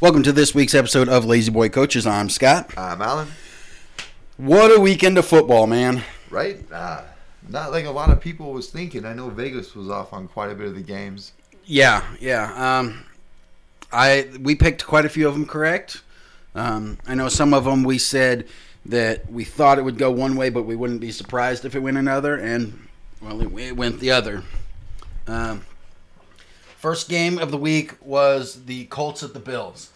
Welcome to this week's episode of Lazy Boy Coaches. I'm Scott. I'm Alan. What a weekend of football, man. Right? Uh, not like a lot of people was thinking. I know Vegas was off on quite a bit of the games. Yeah, yeah. Um, I we picked quite a few of them correct. Um, I know some of them we said that we thought it would go one way, but we wouldn't be surprised if it went another, and well, it, it went the other. Um, first game of the week was the Colts at the Bills.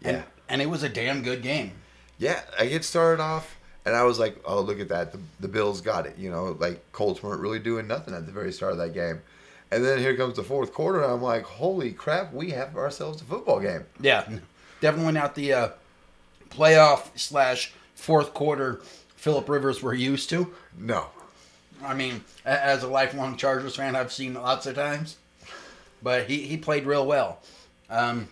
Yeah. And, and it was a damn good game. Yeah, I get started off, and I was like, "Oh, look at that! The, the Bills got it." You know, like Colts weren't really doing nothing at the very start of that game, and then here comes the fourth quarter, and I'm like, "Holy crap! We have ourselves a football game." Yeah, definitely not the uh, playoff slash fourth quarter Philip Rivers we're used to. No, I mean, as a lifelong Chargers fan, I've seen lots of times, but he, he played real well. Um,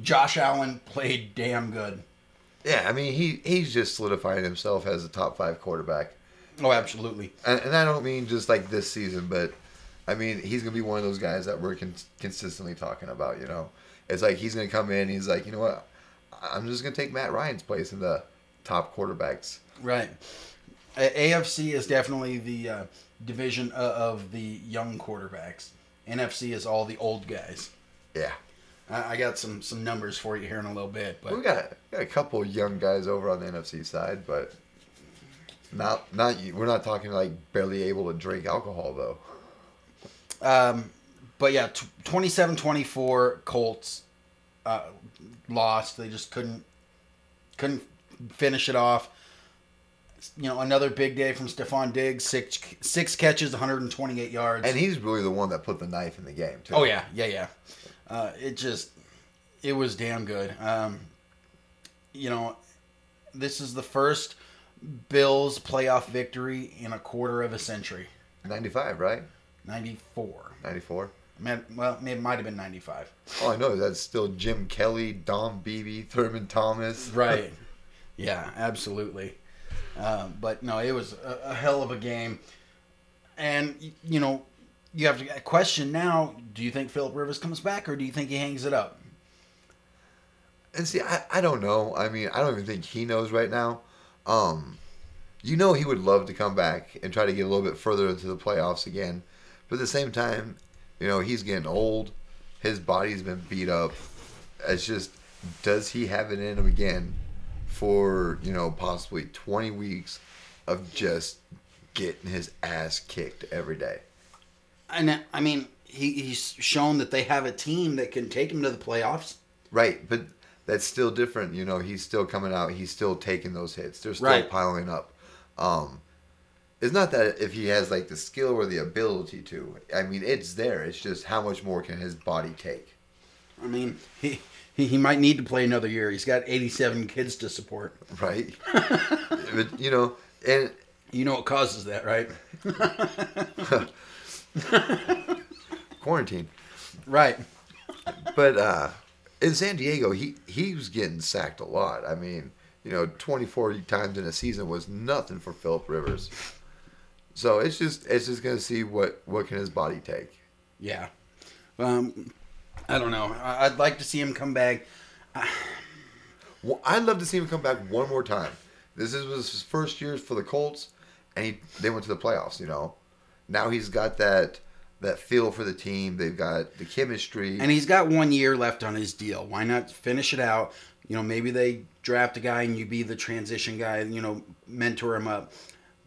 Josh Allen played damn good. yeah, I mean he he's just solidifying himself as a top five quarterback, Oh, absolutely. and, and I don't mean just like this season, but I mean he's gonna be one of those guys that we're con- consistently talking about. You know, it's like he's gonna come in, he's like, you know what, I'm just gonna take Matt Ryan's place in the top quarterbacks. Right. AFC is definitely the uh, division of the young quarterbacks. NFC is all the old guys. Yeah. I, I got some some numbers for you here in a little bit, but We got, got a couple young guys over on the NFC side, but not not we're not talking like barely able to drink alcohol though. Um, but yeah, t- 27-24 Colts uh, lost. They just couldn't couldn't finish it off. You know, another big day from Stefon Diggs, six six catches, 128 yards. And he's really the one that put the knife in the game too. oh yeah, yeah, yeah. Uh, it just it was damn good. Um, you know, this is the first Bills playoff victory in a quarter of a century. 95, right? 94. 94. Man, well, it might have been 95. All I know is that's still Jim Kelly, Don Beebe, Thurman Thomas. Right. yeah, absolutely. Um, but no, it was a, a hell of a game. And, you know, you have to a question now do you think Philip Rivers comes back or do you think he hangs it up? And see, I, I don't know. I mean, I don't even think he knows right now. Um, you know, he would love to come back and try to get a little bit further into the playoffs again. But at the same time, you know, he's getting old. His body's been beat up. It's just, does he have it in him again for, you know, possibly 20 weeks of just getting his ass kicked every day? And, I mean, he, he's shown that they have a team that can take him to the playoffs. Right, but that's still different. You know, he's still coming out. He's still taking those hits. They're still Right. piling up. Um, it's not that if he has like the skill or the ability to. I mean, it's there. It's just how much more can his body take? I mean, he, he, he might need to play another year. He's got 87 kids to support. Right. but you know, and You know what causes that, right? quarantine. right. But uh, in San Diego, he he was getting sacked a lot. I mean, you know, 24 times in a season was nothing for Philip Rivers. So it's just it's just gonna see what what can his body take. Yeah. Um, I don't know. I'd like to see him come back. Well, I'd love to see him come back one more time. This is was his first year for the Colts, and he they went to the playoffs. You know, now he's got that that feel for the team. They've got the chemistry. And he's got one year left on his deal. Why not finish it out? You know, maybe they draft a guy and you be the transition guy, you know, mentor him up.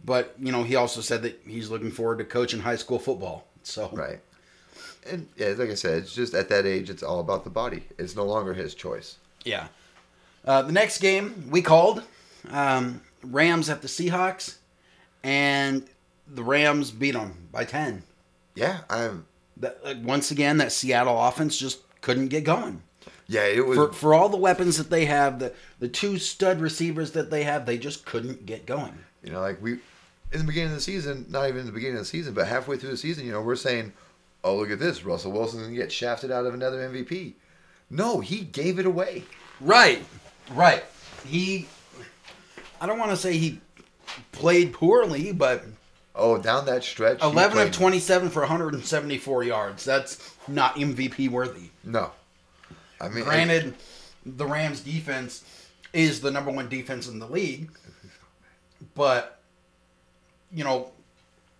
But, you know, he also said that he's looking forward to coaching high school football. So, right. And yeah, like I said, it's just at that age, it's all about the body. It's no longer his choice. yeah. Uh, the next game we called um, Rams at the Seahawks, and the Rams beat them by 10. Yeah, I'm. That, uh, once again, that Seattle offense just couldn't get going. Yeah, it was. for, for all the weapons that they have, the the two stud receivers that they have, they just couldn't get going. You know, like we in the beginning of the season, not even in the beginning of the season, but halfway through the season, you know, we're saying, "Oh, look at this, Russell Wilson's gonna get shafted out of another MVP." No, he gave it away. Right, right. He, I don't want to say he played poorly, but Oh, down that stretch, eleven of twenty-seven for 174 yards. That's not MVP worthy. No, I mean, granted, the Rams defense is the number one defense in the league, but you know,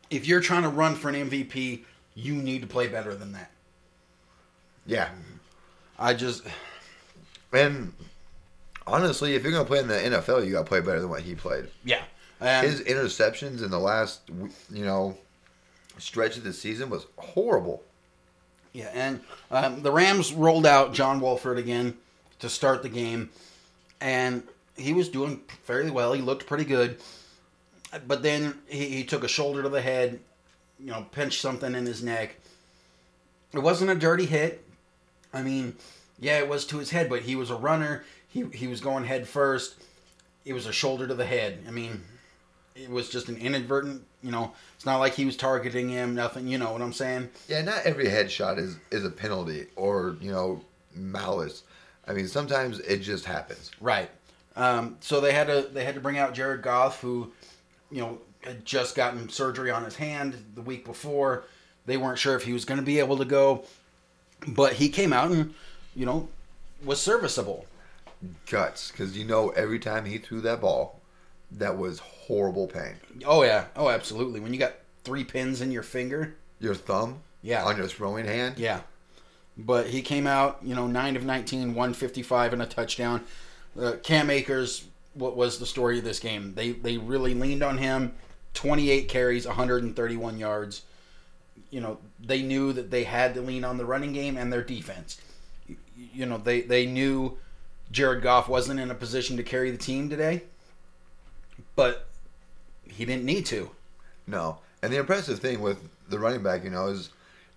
if you're trying to run for an MVP, you need to play better than that. yeah. I just And honestly, if you're going to play in the NFL, you got to play better than what he played. yeah. And His interceptions in the last, you know, stretch of the season was horrible. Yeah, and um, the Rams rolled out John Wolford again to start the game, and he was doing fairly well. He looked pretty good, but then he, he took a shoulder to the head, you know, pinched something in his neck. It wasn't a dirty hit. I mean, yeah, it was to his head, but he was a runner. He he was going head first. It was a shoulder to the head. I mean, it was just an inadvertent. You know, it's not like he was targeting him. Nothing. You know what I'm saying? Yeah, not every headshot is is a penalty or you know malice. I mean, sometimes it just happens. Right. Um, so they had to they had to bring out Jared Goff, who, you know, had just gotten surgery on his hand the week before. They weren't sure if he was going to be able to go, but he came out and, you know, was serviceable. Guts, because you know every time he threw that ball, that was horrible pain. Oh yeah. Oh, absolutely. When you got three pins in your finger. Your thumb, Yeah. on your throwing hand. Yeah. But he came out, you know, 9 of 19, 155 and a touchdown. Uh, Cam Akers, what was the story of this game? They they really leaned on him. 28 carries, 131 yards. You know, they knew that they had to lean on the running game and their defense. You, know, they they knew Jared Goff wasn't in a position to carry the team today, but he didn't need to. No, and the impressive thing with the running back, you know, is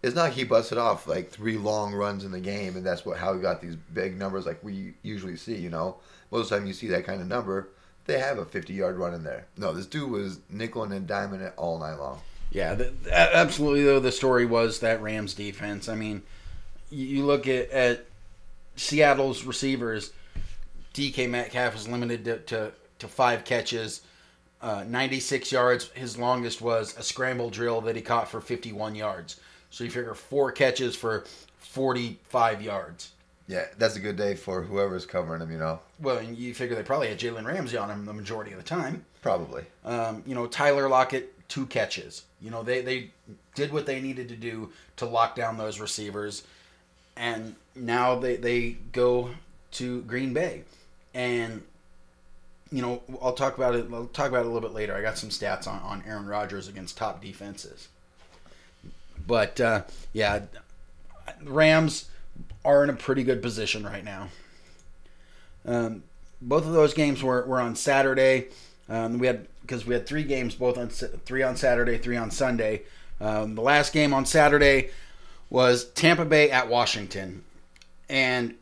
it's not he busted off like three long runs in the game, and that's what how he got these big numbers like we usually see. You know, most of the time you see that kind of number, they have a 50 yard run in there. No, this dude was nickel and diamond it all night long. Yeah, the, absolutely. Though the story was that Rams defense. I mean, you, you look at, at Seattle's receivers. DK Metcalf was limited to, to, to five catches, uh, 96 yards. His longest was a scramble drill that he caught for 51 yards. So you figure four catches for 45 yards. Yeah, that's a good day for whoever's covering him. You know, Well, and you figure they probably had Jalen Ramsey on him the majority of the time. probably. Um, you know, Tyler Lockett, two catches. You know, they, they did what they needed to do to lock down those receivers. And now they, they go to Green Bay. And, you know, I'll talk about it I'll talk about it a little bit later. I got some stats on, on Aaron Rodgers against top defenses. But uh, yeah, Rams are in a pretty good position right now. Um, both of those games were, were on Saturday. Um, we had because we had three games, both on three on Saturday, three on Sunday. Um, the last game on Saturday was Tampa Bay at Washington, and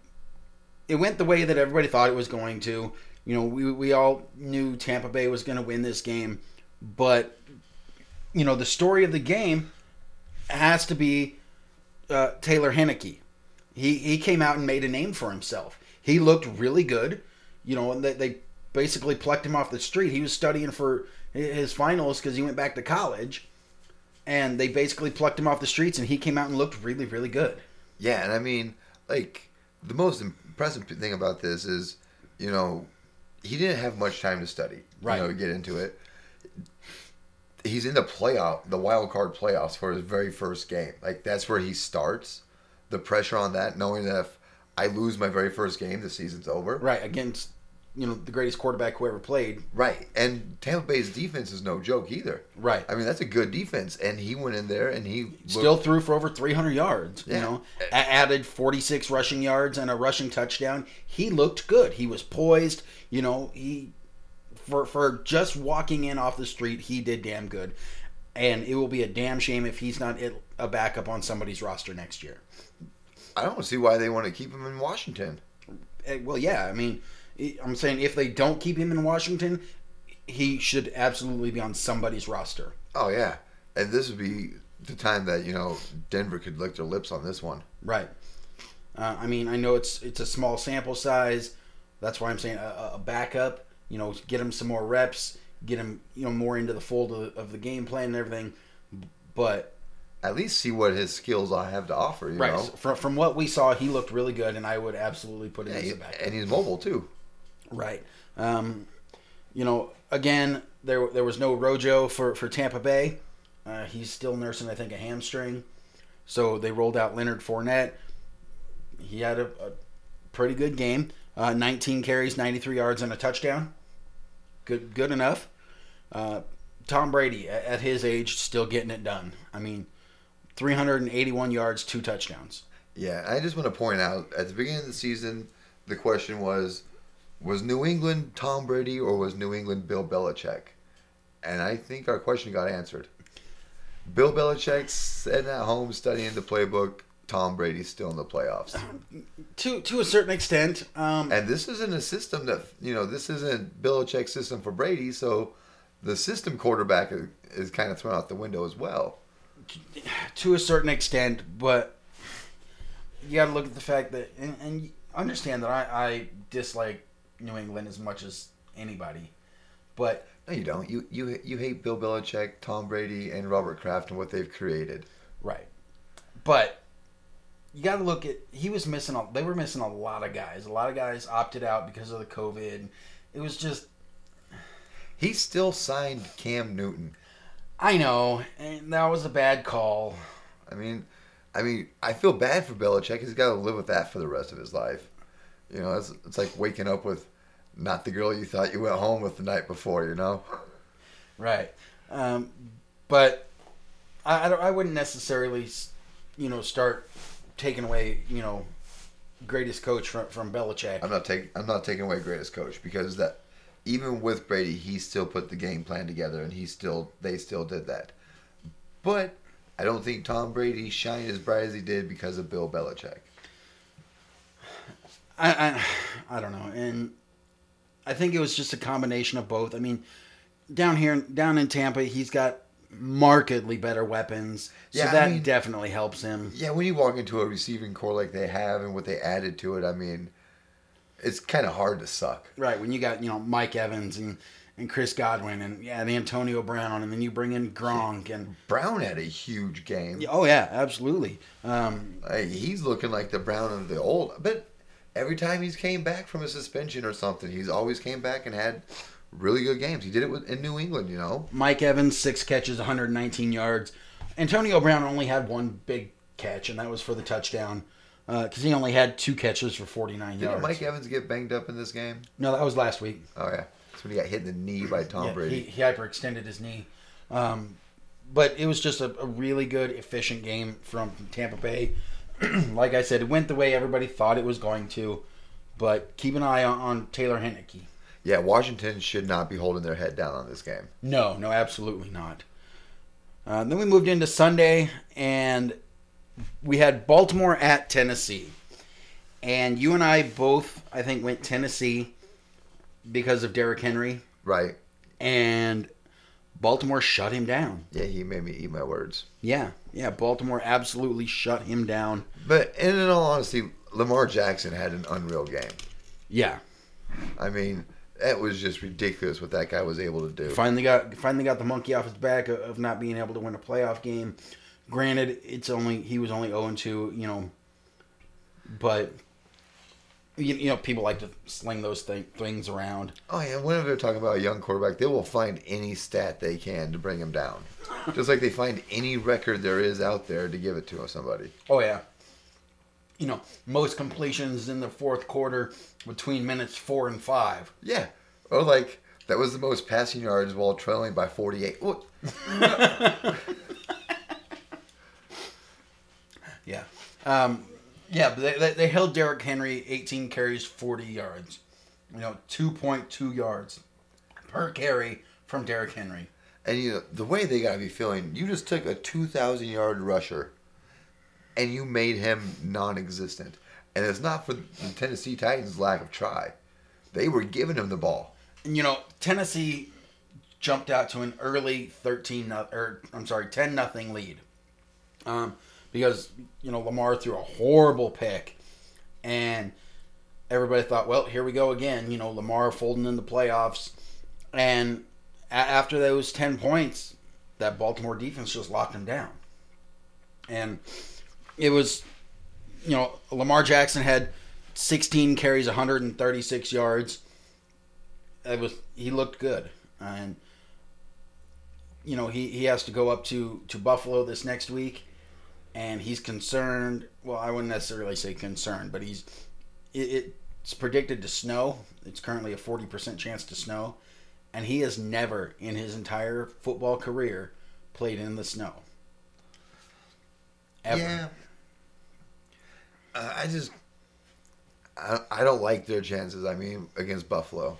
it went the way that everybody thought it was going to. You know, we we all knew Tampa Bay was going to win this game, but you know the story of the game has to be uh, Taylor Heinicke. He he came out and made a name for himself. He looked really good. You know, and they, they basically plucked him off the street. He was studying for his finals because he went back to college, and they basically plucked him off the streets, and he came out and looked really really good. Yeah, and I mean, like the most impressive thing about this is, you know, he didn't have much time to study, Right. You know, get into it. He's in the playoff, the wild card playoffs for his very first game. Like that's where he starts. The pressure on that, knowing that if I lose my very first game, the season's over. Right against you know the greatest quarterback who ever played. Right. And Tampa Bay's defense is no joke either. Right. I mean, that's a good defense, and he went in there and he looked- Still threw for over 300 yards. You know, A- added 46 rushing yards and a rushing touchdown. He looked good. He was poised. You know, he for for just walking in off the street, he did damn good. And it will be a damn shame if he's not a backup on somebody's roster next year. I don't see why they want to keep him in Washington. Eh, Well, yeah, I mean, I'm saying if they don't keep him in Washington, he should absolutely be on somebody's roster. Oh yeah, and this would be the time that you know Denver could lick their lips on this one. Right. Uh, I mean, I know it's it's a small sample size. That's why I'm saying a, a backup. You know, get him some more reps, get him you know more into the fold of, of the game plan and everything. But at least see what his skills I have to offer. You right. know, From, from what we saw, he looked really good, and I would absolutely put him Yeah, as a back. and he's mobile too. Right. Um, you know, again, there there was no Rojo for for Tampa Bay. Uh, he's still nursing, I think, a hamstring. So they rolled out Leonard Fournette. He had a, a pretty good game. Uh, 19 carries, 93 yards, and a touchdown. Good, good enough. Uh, Tom Brady, at, at his age, still getting it done. I mean, 381 yards, two touchdowns. Yeah, I just want to point out at the beginning of the season, the question was, was New England Tom Brady or was New England Bill Belichick? And I think our question got answered. Bill Belichick sitting at home studying the playbook. Tom Brady's still in the playoffs. To to a certain extent, um, And this isn't a system that you know. This isn't Belichick's system for Brady, so the system quarterback is, is kind of thrown out the window as well. To a certain extent, but you got to look at the fact that and, and understand that I, I dislike New England as much as anybody, but No, you don't. You you you hate Bill Belichick, Tom Brady, and Robert Kraft and what they've created. right, but you got to look at he was missing a they were missing a lot of guys. A lot of guys opted out because of the COVID. It was just He still signed Cam Newton. I know, and that was a bad call. I mean, I mean, I feel bad for Belichick. He's got to live with that for the rest of his life. You know, it's, it's like waking up with not the girl you thought you went home with the night before. You know. Right. Um, but I, I, don't, I wouldn't necessarily, you know, start taking away, you know, greatest coach from, from Belichick. I'm not taking I'm not taking away greatest coach because that even with Brady, he still put the game plan together and he still they still did that. But I don't think Tom Brady shined as bright as he did because of Bill Belichick. I, I, I don't know. And I think it was just a combination of both. I mean, down here, down in Tampa, he's got markedly better weapons. So Yeah, I that mean- definitely helps him. Yeah, when you walk into a receiving corps like they have and what they added to it, I mean, it's kind of hard to suck. Right. When you got, you know, Mike Evans and, and Chris Godwin and, yeah, the Antonio Brown, and then you bring in Gronk and, Brown had a huge game. oh, yeah, absolutely. Um, he's looking like the Brown of the old. But every time he's came back from a suspension or something, he's always came back and had really good games. He did it with, in New England, you know. Mike Evans, six catches, 119 yards. Antonio Brown only had one big catch, and that was for the touchdown because he only had two catches for 49 Didn't yards. Mike Evans get banged up in this game? no, that was last week. Oh yeah, that's when he got hit in the knee by Tom Yeah, Brady. He, he hyperextended his knee. Um, but it was just a, a really good, efficient game from Tampa Bay. like I said, it went the way everybody thought it was going to. But keep an eye on, on Taylor Heinicke. Yeah, Washington should not be holding their head down on this game. No, no, absolutely not. Uh, then we moved into Sunday, and we had Baltimore at Tennessee. And you and I both, I think, went Tennessee because of Derrick Henry, Right? and Baltimore shut him down. Yeah, he made me eat my words. Yeah, yeah, Baltimore absolutely shut him down. But in all honesty, Lamar Jackson had an unreal game. Yeah, I mean, it was just ridiculous what that guy was able to do. finally got finally got the monkey off his back of, of not being able to win a playoff game. Granted, it's only he was only 0 2, you know, but you, you know people like to sling those th- things around. Oh yeah, whenever they're talking about a young quarterback, they will find any stat they can to bring him down. Just like they find any record there is out there to give it to somebody. Oh yeah, you know most completions in the fourth quarter between minutes four and five. Yeah. Or like that was the most passing yards while trailing by 48. What? Yeah. Um, yeah, but they, they, held Derrick Henry 18 carries, 40 yards. You know, 2.2 yards per carry from Derrick Henry. And you know the way they gotta be feeling. You just took a 2,000 yard rusher, and you made him non-existent. And it's not for the Tennessee Titans' lack of try. They were giving him the ball. And, you know, Tennessee jumped out to an early 13 no- or I'm sorry, 10 nothing lead. Um, because, you know, Lamar threw a horrible pick and everybody thought, well, here we go again, you know, Lamar folding in the playoffs and a- after those 10 points, that Baltimore defense just locked him down. and it was, you know, Lamar Jackson had 16 carries, 136 yards. It was he looked good, and you know he, he has to go up to to Buffalo this next week, and he's concerned. Well, I wouldn't necessarily say concerned, but he's it, it's predicted to snow. It's currently a 40% chance to snow, and he has never in his entire football career played in the snow. Ever. Yeah. Uh, I just, I, I don't like their chances. I mean, against Buffalo.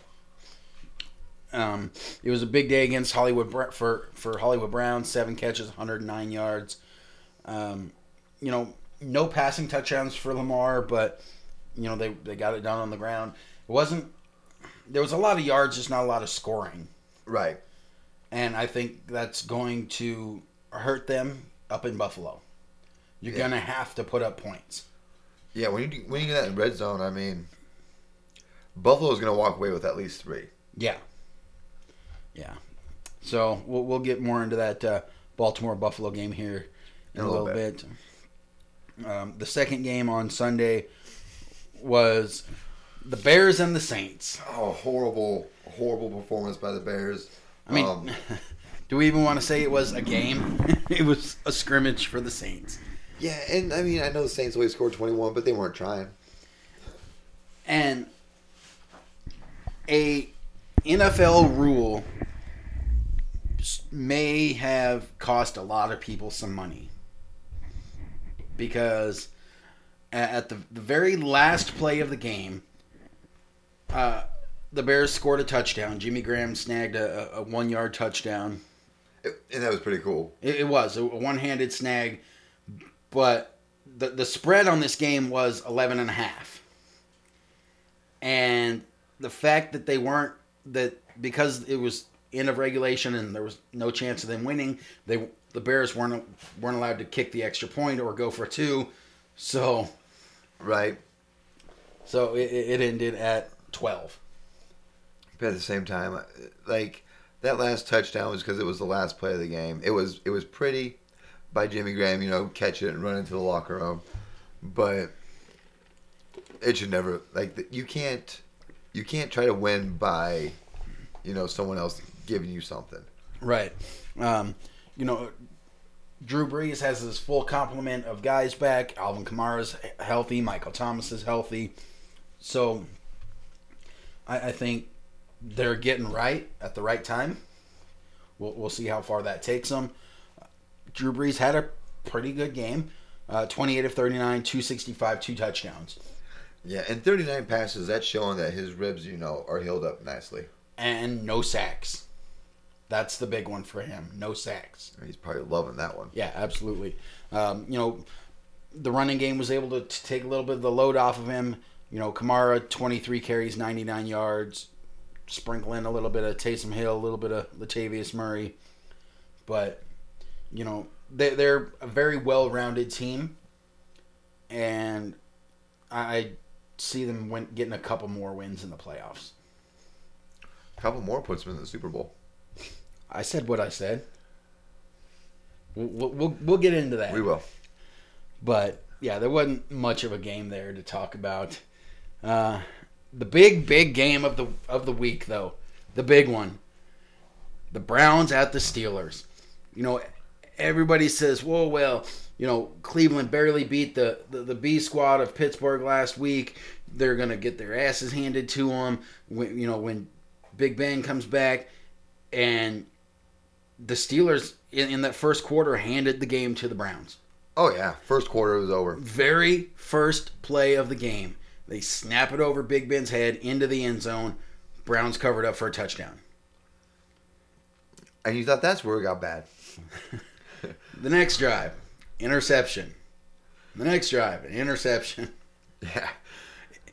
Um, it was a big day against Hollywood for for Hollywood Brown. Seven catches, 109 yards. Um, you know, no passing touchdowns for Lamar, but you know they they got it done on the ground. It wasn't. There was a lot of yards, just not a lot of scoring, Right. and I think that's going to hurt them up in Buffalo. You're Yeah. gonna have to put up points. Yeah, when you do- when you get that in red zone, I mean, Buffalo's going to walk away with at least three. Yeah. Yeah. So we'll, we'll get more into that uh, Baltimore Buffalo game here in, a little, bit. Um, the second game on Sunday was the Bears and the Saints. Oh, horrible, horrible performance by the Bears. I mean, Um, do we even want to say it was a game? it was a scrimmage for the Saints. yeah, and I mean, I know the Saints only scored 21, but they weren't trying. And a NFL rule may have cost a lot of people some money because at the, the very last play of the game, uh, the Bears scored a touchdown. Jimmy Graham snagged a, a one yard touchdown. It- and that was pretty cool. It, it was a one handed snag, but the, the spread on this game was 11 and a half. And the fact that they weren't, that because it was end of regulation and there was no chance of them winning, they the Bears weren't weren't allowed to kick the extra point or go for two. So Right. so it, it ended at 12. But at the same time, like that last touchdown was because it was the last play of the game. It was it was pretty by Jimmy Graham, you know, catch it and run into the locker room, but it should never like you can't you can't try to win by you know someone else giving you something. Right. Um, you know, Drew Brees has his full complement of guys back. Alvin Kamara's healthy. Michael Thomas is healthy. So I, I think they're getting right at the right time. We'll, we'll see how far that takes them. Drew Brees had a pretty good game. Uh, 28 of 39, 265, two touchdowns. Yeah, and 39 passes. That's showing that his ribs, you know, are healed up nicely. And no sacks. That's the big one for him. No sacks. He's probably loving that one. Yeah, absolutely. Um, you know, the running game was able to t- take a little bit of the load off of him. You know, Kamara, 23 carries, 99 yards. Sprinkle in a little bit of Taysom Hill, a little bit of Latavius Murray. But, you know, they, they're a very well rounded team. And I see them win, getting a couple more wins in the playoffs. A couple more puts him in the Super Bowl. I said what I said. We'll, we'll, we'll get into that. We will. But yeah, there wasn't much of a game there to talk about. Uh, the big, big game of the of the week, though, the big one, the Browns at the Steelers. You know, everybody says, "Whoa, well, you know, Cleveland barely beat the the, the B squad of Pittsburgh last week. They're gonna get their asses handed to them. When you know when Big Ben comes back, and the Steelers in, in that first quarter handed the game to the Browns." Oh yeah, first quarter was over. very first play of the game, they snap it over Big Ben's head into the end zone. Browns covered up for a touchdown. And you thought that's where it got bad. The next drive, interception. The next drive, an interception. Yeah.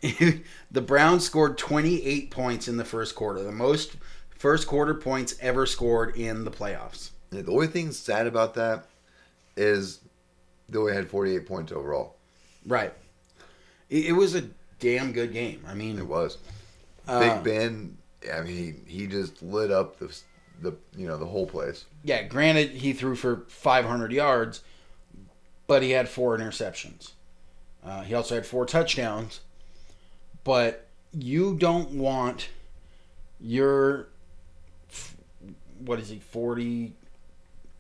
the Browns scored 28 points in the first quarter, the most first quarter points ever scored in the playoffs. The only thing sad about that is they only had 48 points overall. Right. It, it was a damn good game. I mean, It was. uh, Big Ben, I mean, he, he just lit up the the you know the whole place. yeah, granted, he threw for 500 yards, but he had four interceptions. Uh, he also had four touchdowns. But you don't want your what is he forty,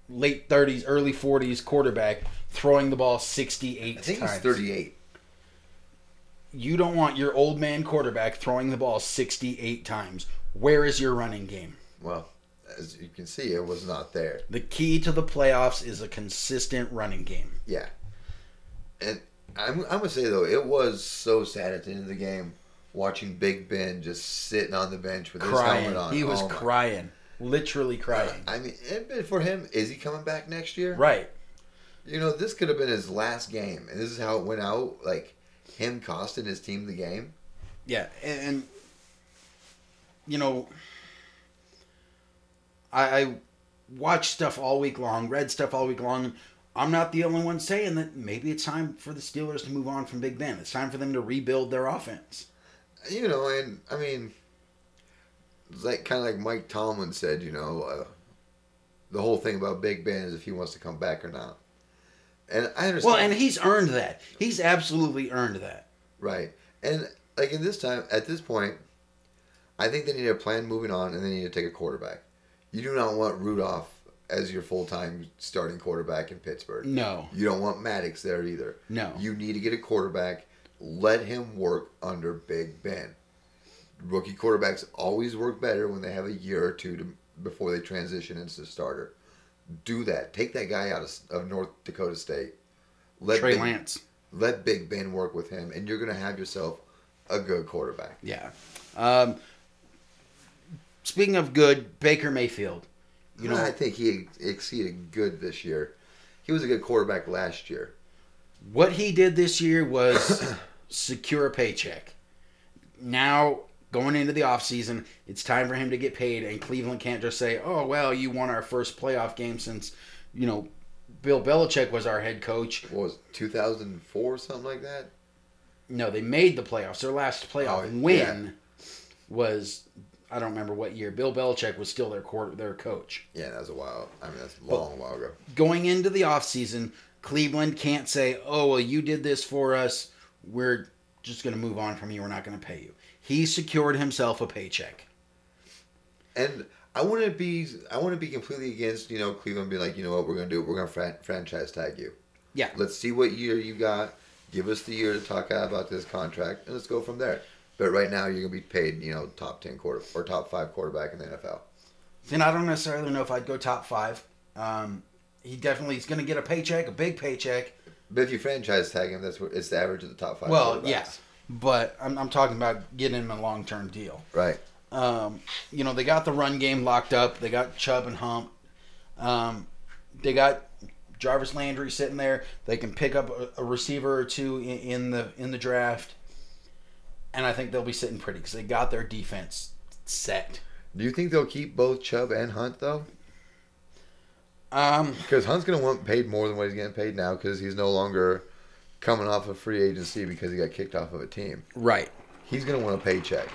late thirties, early forties quarterback throwing the ball sixty eight I think times. he's 38. You don't want your old man quarterback throwing the ball sixty eight times. Where is your running game? Well, as you can see, it was not there. The key to the playoffs is a consistent running game. Yeah. And I'm, I'm going to say, though, it was so sad at the end of the game watching Big Ben just sitting on the bench with his helmet on. He was Oh, my- crying. Literally crying. I mean, for him, is he coming back next year? Right. You know, this could have been his last game, and this is how it went out. Like him costing his team the game. Yeah, and, and you know, I, I watched stuff all week long, read stuff all week long. I'm not the only one saying that maybe it's time for the Steelers to move on from Big Ben. It's time for them to rebuild their offense. You know, and I mean, like kind of like Mike Tomlin said. You know, uh, the whole thing about Big Ben is if he wants to come back or not. And I understand. Well, and he's earned that. He's absolutely earned that. Right. And like in this time, at this point, I think they need a plan moving on, and they need to take a quarterback. You do not want Rudolph as your full time starting quarterback in Pittsburgh. No, You don't want Maddox there either. no. You need to get a quarterback. Let him work under Big Ben. Rookie quarterbacks always work better when they have a year or two to, before they transition into the starter. Do that. Take that guy out of, of North Dakota State. Let Trey Big, Lance. let Big Ben work with him, and you're going to have yourself a good quarterback. Yeah. Um, speaking of good, Baker Mayfield. You know, I think he exceeded good this year. He was a good quarterback last year. What he did this year was secure a paycheck. Now, going into the offseason, it's time for him to get paid, and Cleveland can't just say, oh, well, you won our first playoff game since, you know, Bill Belichick was our head coach. What was it, 2004 something like that? No, they made the playoffs. Their last playoff Oh, win was, I don't remember what year. Bill Belichick was still their court, their coach. Yeah, that was a while. I mean, that's a long while ago. going into the offseason, Cleveland can't say, oh, well, you did this for us. We're just going to move on from you. We're not going to pay you. He secured himself a paycheck. And I wouldn't be I wouldn't be completely against you know Cleveland being like you know what we're gonna do we're gonna fran- franchise tag you. Yeah. Let's see what year you got. Give us the year to talk about this contract, and let's go from there. But right now you're gonna be paid you know top ten quarter or top five quarterback in the NFL. Then I don't necessarily know if I'd go top five. Um, he definitely is going to get a paycheck, a big paycheck. But if you franchise tag him, that's what it's the average of the top five. Well, quarterbacks. But I'm, I'm talking about getting him a long term deal. Right. Um, you know, they got the run game locked up. They got Chubb and Hunt. Um, they got Jarvis Landry sitting there. They can pick up a, a receiver or two in, in the in the draft, and I think they'll be sitting pretty because they got their defense set. Do you think they'll keep both Chubb and Hunt though? Um, Because Hunt's gonna want paid more than what he's getting paid now because he's no longer coming off of free agency because he got kicked off of a team. right, He's gonna want a paycheck,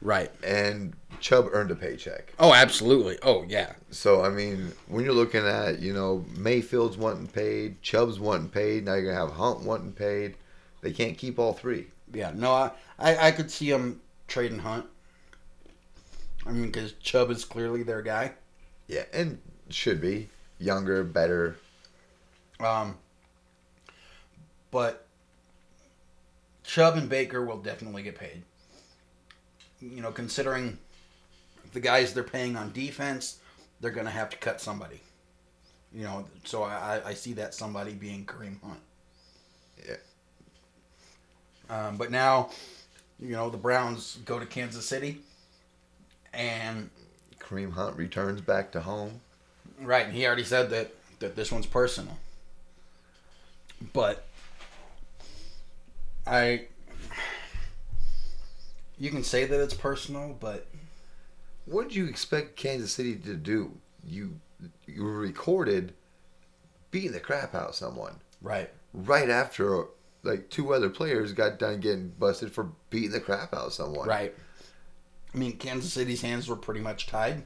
right. and Chubb earned a paycheck. Oh, absolutely. Oh, yeah. So I mean, when you're looking at you know Mayfield's wanting paid, Chubb's wanting paid, now you're gonna have Hunt wanting paid. They can't keep all three. Yeah, no, I, I, I could see them trading Hunt. I mean, because Chubb is clearly their guy. Yeah, and should be younger, better. Um, but Chubb and Baker will definitely get paid. You know, considering the guys they're paying on defense, they're going to have to cut somebody. You know, so I, I see that somebody being Kareem Hunt. Yeah. Um, but now, you know, the Browns go to Kansas City, and Kareem Hunt returns back to home. Right, and he already said that that this one's personal. But I you can say that it's personal, but What did you expect Kansas City to do? You you recorded beating the crap out of someone right. right after like two other players got done getting busted for beating the crap out of someone. Right. I mean, Kansas City's hands were pretty much tied.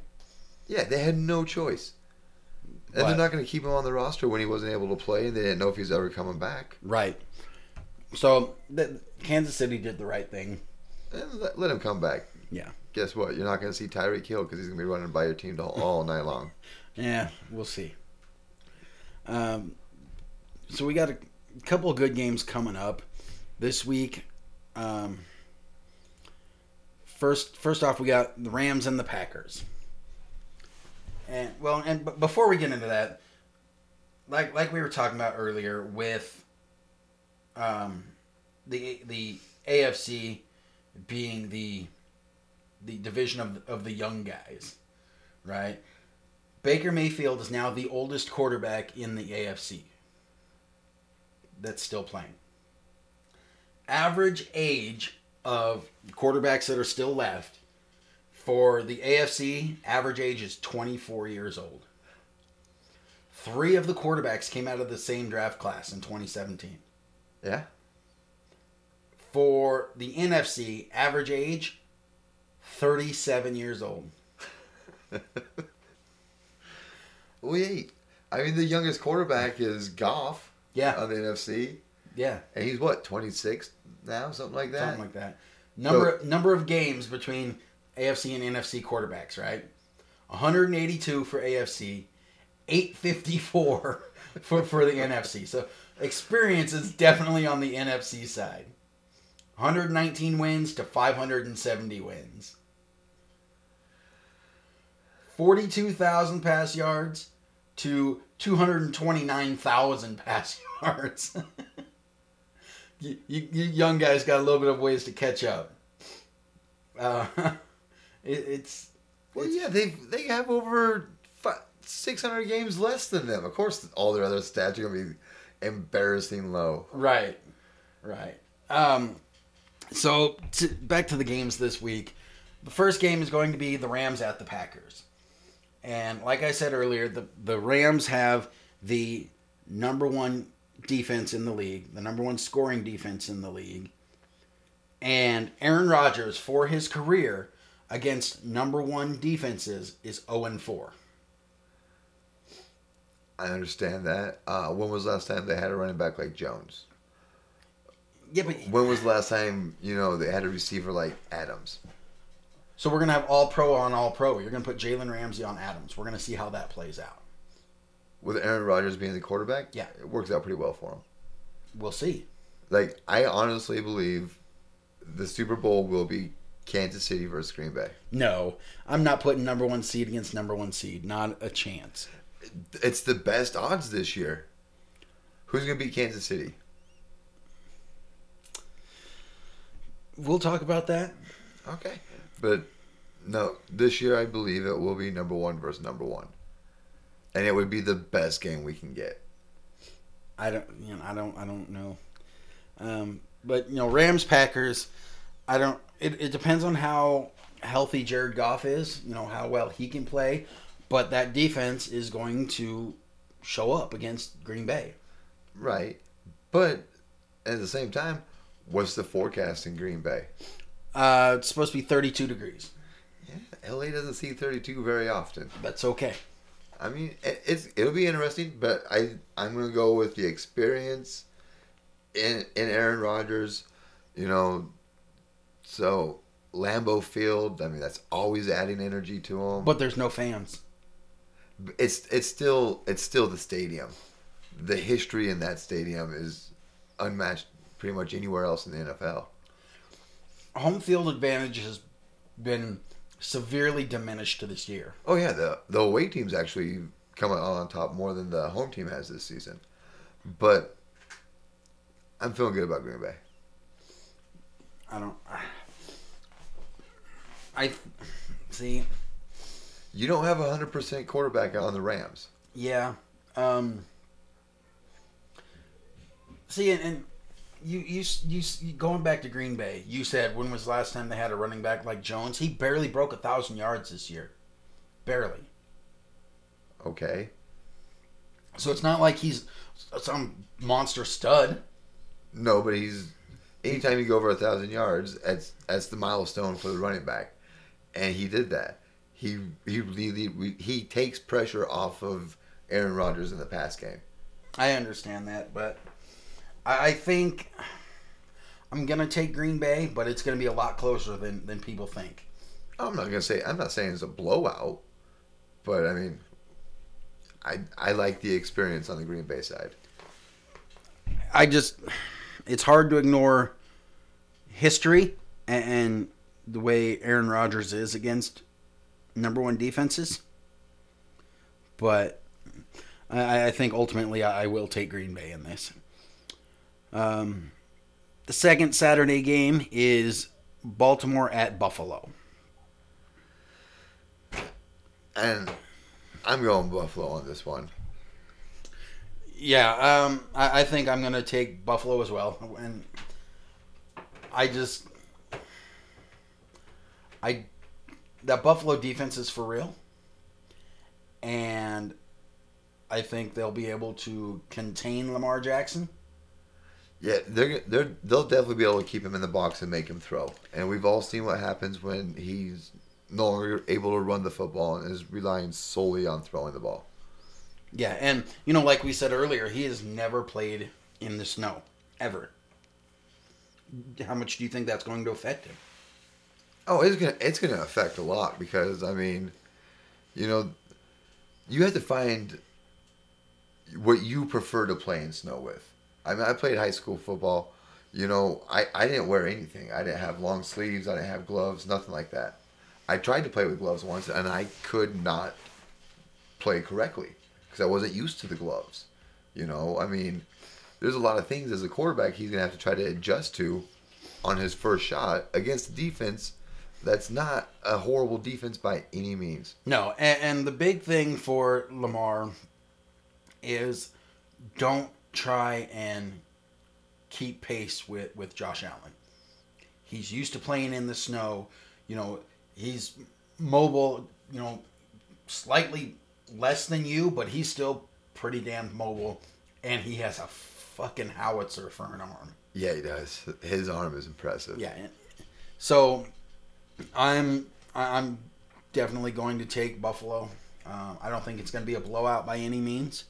Yeah, they had no choice. And What? they're not going to keep him on the roster when he wasn't able to play, and they didn't know if he was ever coming back. Right. So the, Kansas City did the right thing. Let, let him come back. Yeah. Guess what? You're not going to see Tyreek Hill because he's going to be running by your team all, all night long. Yeah, we'll see. Um, so we got a couple of good games coming up this week. Um, first, first off, we got the Rams and the Packers. And well, and b- before we get into that, like like we were talking about earlier with um, the the AFC being the the division of of the young guys, right? Baker Mayfield is now the oldest quarterback in the AFC that's still playing. Average age of quarterbacks that are still left for the AFC, average age is 24 years old. Three of the quarterbacks came out of the same draft class in 2017. Yeah. For the NFC, average age 37 years old. Wait. I mean, the youngest quarterback is Goff Yeah, on the NFC, yeah. and he's what 26 now, something like that. Something like that. Number number of games between AFC and NFC quarterbacks, right? 182 for AFC, 854 for for the NFC. So experience is definitely on the NFC side. 119 wins to 570 wins. 42,000 pass yards to 229,000 pass yards. you, you, you young guys got a little bit of ways to catch up. Uh, it, it's Well, yeah, they they have over fi 600 games less than them. Of course, all their other stats are going to be embarrassing low. right, right. Um, so to, back to the games this week. The first game is going to be the Rams at the Packers, and like I said earlier, the the Rams have the number one defense in the league, the number one scoring defense in the league, and Aaron Rodgers for his career against number one defenses is zero and four. I understand that. Uh, when was the last time they had a running back like Jones? Yeah, but When was the last time you know they had a receiver like Adams? So we're gonna have all pro on all pro. You're gonna put Jalen Ramsey on Adams. We're gonna see how that plays out. With Aaron Rodgers being the quarterback, Yeah. it works out pretty well for him. We'll see. Like I honestly believe the Super Bowl will be Kansas City versus Green Bay. No, I'm not putting number one seed against number one seed. Not a chance. It's the best odds this year. Who's gonna beat Kansas City? We'll talk about that. Okay, but no, this year I believe it will be number one versus number one, and it would be the best game we can get. I don't. You know. I don't. I don't know. Um, but you know, Rams Packers. I don't. It, it depends on how healthy Jared Goff is. You know how well he can play. But that defense is going to show up against Green Bay. Right, but at the same time, what's the forecast in Green Bay? Uh, it's supposed to be 32 degrees. Yeah, LA doesn't see 32 very often. That's okay. I mean, it, it's it'll be interesting, but I I'm gonna go with the experience in in Aaron Rodgers. You know, so Lambeau Field. I mean, that's always adding energy to him. But there's no fans. It's it's still it's still the stadium. The history in that stadium is unmatched pretty much anywhere else in the NFL. Home field advantage has been severely diminished to this year. Oh yeah, the the away team's actually coming on top more than the home team has this season. But I'm feeling good about Green Bay. I don't. I see. You don't have a hundred percent quarterback on the Rams. Yeah. Um, see, and, and you, you you you going back to Green Bay. You said when was the last time they had a running back like Jones? He barely broke a thousand yards this year, barely. Okay. So it's not like he's some monster stud. No, but he's anytime you go over a thousand yards, that's that's the milestone for the running back, and he did that. He he really he takes pressure off of Aaron Rodgers in the pass game. I understand that, but I, I think I'm gonna take Green Bay, but it's gonna be a lot closer than than people think. I'm not gonna say I'm not saying it's a blowout, but I mean, I I like the experience on the Green Bay side. I just it's hard to ignore history and, and the way Aaron Rodgers is against number one defenses. But I, I think ultimately I, will take Green Bay in this. Um, the second Saturday game is Baltimore at Buffalo. And I'm going Buffalo on this one. Yeah, um, I, I think I'm going to take Buffalo as well. And I just. I. That Buffalo defense is for real. And I think they'll be able to contain Lamar Jackson. Yeah, they're they're they'll definitely be able to keep him in the box and make him throw. And we've all seen what happens when he's no longer able to run the football and is relying solely on throwing the ball. Yeah, and you know, like we said earlier, he has never played in the snow ever. How much do you think that's going to affect him? Oh, it's gonna it's gonna affect a lot because I mean, you know, you have to find what you prefer to play in snow with. I mean, I played high school football. You know, I, I didn't wear anything. I didn't have long sleeves. I didn't have gloves. Nothing like that. I tried to play with gloves once, and I could not play correctly because I wasn't used to the gloves. You know, I mean, there's a lot of things as a quarterback he's gonna have to try to adjust to on his first shot against defense that's not a horrible defense by any means. No, and, and the big thing for Lamar is don't try and keep pace with, with Josh Allen. He's used to playing in the snow. You know, he's mobile, you know, slightly less than you, but he's still pretty damn mobile. And he has a fucking howitzer for an arm. Yeah, he does. His arm is impressive. Yeah. So I'm I'm definitely going to take Buffalo. Um, I don't think it's going to be a blowout by any means.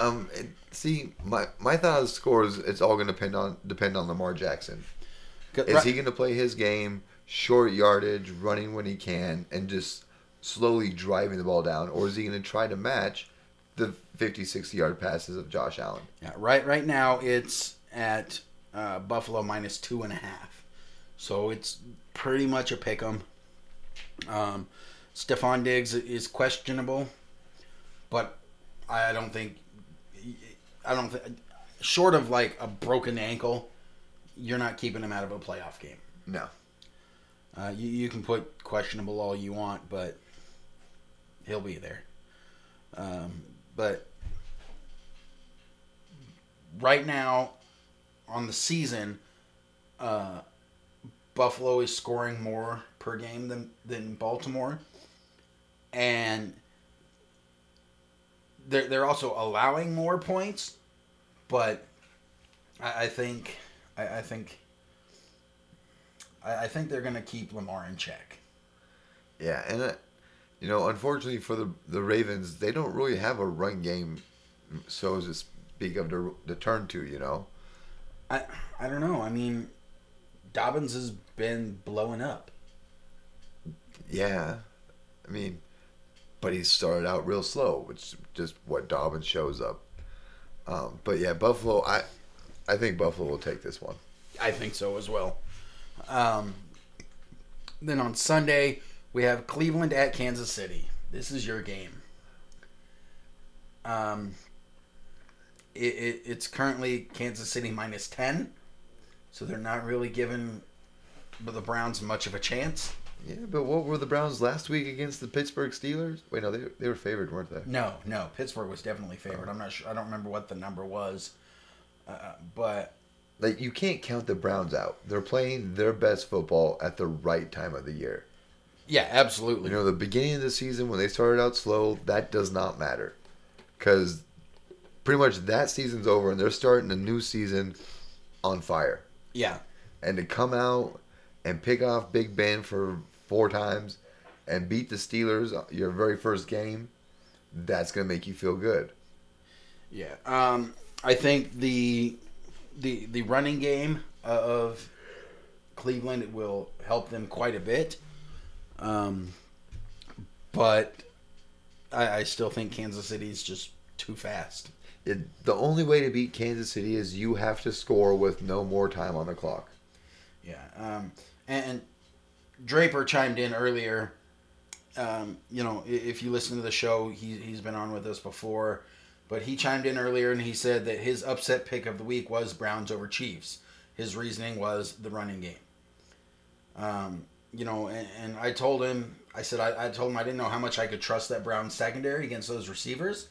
Um, it, see, my my thought of the scores, it's all going to depend on depend on Lamar Jackson. Is he going to play his game, short yardage, running when he can, and just slowly driving the ball down, or is he going to try to match the 50, 60 yard passes of Josh Allen? Yeah, right. Right now, it's at uh, Buffalo minus two and a half, so it's pretty much a pick 'em. Um, Stefon Diggs is questionable, but I don't think I don't think short of like a broken ankle, you're not keeping him out of a playoff game. No. Uh, you, you can put questionable all you want, but he'll be there. Um, but right now, on the season, uh, Buffalo is scoring more per game than than Baltimore, and they're they're also allowing more points, but I, I think I, I think I, I think they're gonna keep Lamar in check. Yeah, and uh, you know, unfortunately for the the Ravens, they don't really have a run game, so to speak of to turn to. You know, I I don't know. I mean, Dobbins has been blowing up. Yeah, I mean, but he started out real slow, which is just what Dobbins shows up. Um, but yeah, Buffalo. I I think Buffalo will take this one. I think so as well. Um, then on Sunday we have Cleveland at Kansas City. This is your game. Um, it, it, it's currently Kansas City minus ten, so they're not really giving the Browns much of a chance. Yeah, but what were the Browns last week against the Pittsburgh Steelers? Wait, no, they they were favored, weren't they? No, no, Pittsburgh was definitely favored. I'm not sure. I don't remember what the number was, uh, but like you can't count the Browns out. They're playing their best football at the right time of the year. Yeah, absolutely. You know, the beginning of the season when they started out slow, that does not matter, because pretty much that season's over and they're starting a new season on fire. Yeah. And to come out and pick off Big Ben for four times and beat the Steelers your very first game, that's going to make you feel good. Yeah. Um, I think the the the running game of Cleveland will help them quite a bit. Um, but I, I still think Kansas City is just too fast. It, the only way to beat Kansas City is you have to score with no more time on the clock. Yeah. Um, and, and Draper chimed in earlier. Um, you know, if you listen to the show, he, he's been on with us before, but he chimed in earlier and he said that his upset pick of the week was Browns over Chiefs. His reasoning was the running game. Um, you know, and, and I told him, I said, I, I told him I didn't know how much I could trust that Brown secondary against those receivers.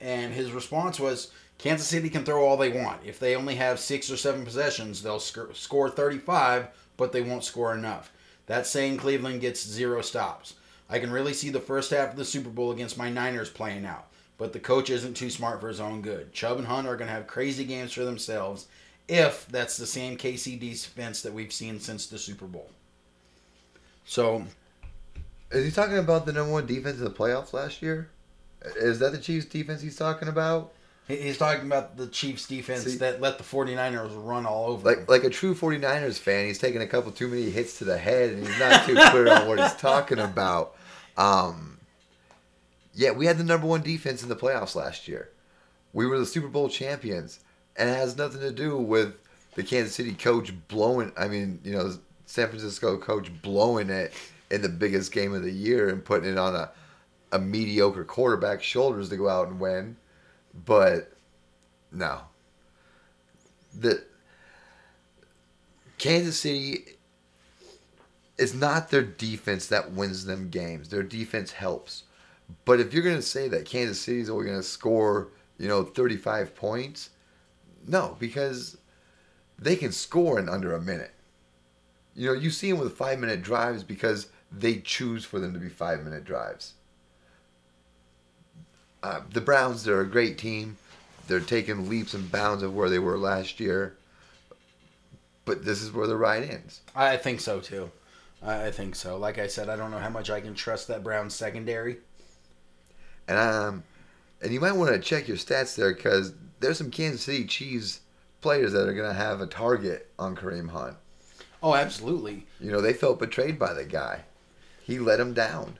And his response was, Kansas City can throw all they want. If they only have six or seven possessions, they'll sc- score 35, but they won't score enough. That's saying Cleveland gets zero stops. I can really see the first half of the Super Bowl against my Niners playing out, but the coach isn't too smart for his own good. Chubb and Hunt are going to have crazy games for themselves if that's the same KC defense that we've seen since the Super Bowl. So, Is he talking about the number one defense in the playoffs last year? Is that the Chiefs defense he's talking about? he's talking about the Chiefs defense See- that let the 49ers run all over. Like like a true 49ers fan, he's taking a couple too many hits to the head and he's not too clear on what he's talking about. Um, yeah, we had the number one defense in the playoffs last year. We were the Super Bowl champions, and it has nothing to do with the Kansas City coach blowing. I mean, you know, San Francisco coach blowing it in the biggest game of the year and putting it on a a mediocre quarterback's shoulders to go out and win. But no, the Kansas City it's not their defense that wins them games. Their defense helps. But if you're going to say that Kansas City is only going to score, you know, 35 points, no, because they can score in under a minute. You know, you see them with five minute drives because they choose for them to be five minute drives. Uh, the Browns, they're a great team. They're taking leaps and bounds of where they were last year. But this is where the ride ends. I think so too. I think so. Like I said, I don't know how much I can trust that Browns secondary. And um, and you might want to check your stats there because there's some Kansas City Chiefs players that are going to have a target on Kareem Hunt. Oh, absolutely. You know, they felt betrayed by the guy. He let them down.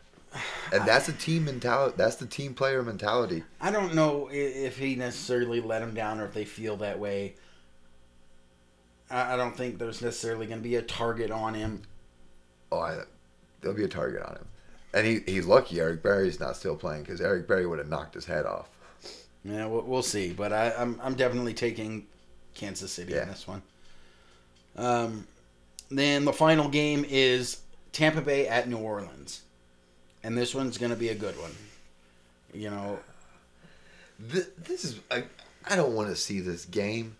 And that's a team mentality. That's the team player mentality. I don't know if he necessarily let him down or if they feel that way. I I don't think there's necessarily going to be a target on him. Oh, I, there'll be a target on him. And he, he's lucky Eric Berry's not still playing because Eric Berry would have knocked his head off. Yeah, we'll, we'll see. But I, I'm I'm definitely taking Kansas City Yeah. in this one. Um, then the final game is Tampa Bay at New Orleans, and this one's going to be a good one. You know, This, this is I, I don't want to see this game.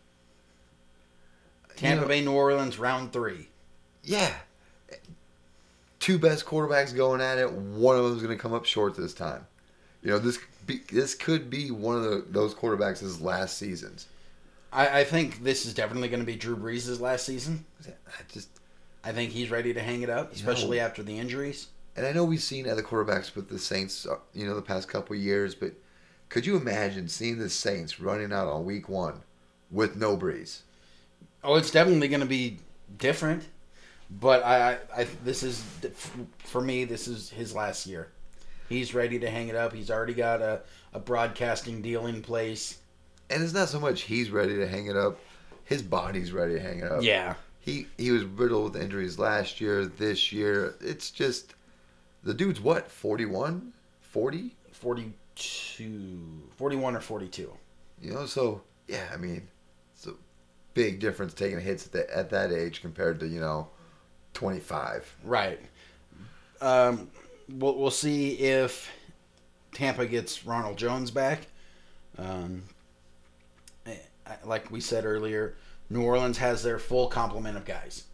Tampa You know- Bay New Orleans round three. Yeah. Two best quarterbacks going at it. One of them's going to come up short this time. You know, this be, this could be one of the, those quarterbacks' last seasons. I, I think this is definitely going to be Drew Brees' last season. I just I think he's ready to hang it up, especially No. after the injuries. And I know we've seen other quarterbacks with the Saints, uh, you know, the past couple of years, but could you imagine seeing the Saints running out on week one with no Brees? Oh, it's definitely going to be different, but I, I, I this is for me. This is his last year. He's ready to hang it up. He's already got a, a broadcasting deal in place. And it's not so much he's ready to hang it up; his body's ready to hang it up. Yeah, he he was riddled with injuries last year. This year, it's just the dude's what 41, 40. 42, 41 or 42. You know, so yeah, I mean, it's a big difference taking hits at, the, at that age compared to you know, twenty five. Right. Um, we'll, we'll see if Tampa gets Ronald Jones back. Um, eh, like we said earlier, New Orleans has their full complement of guys.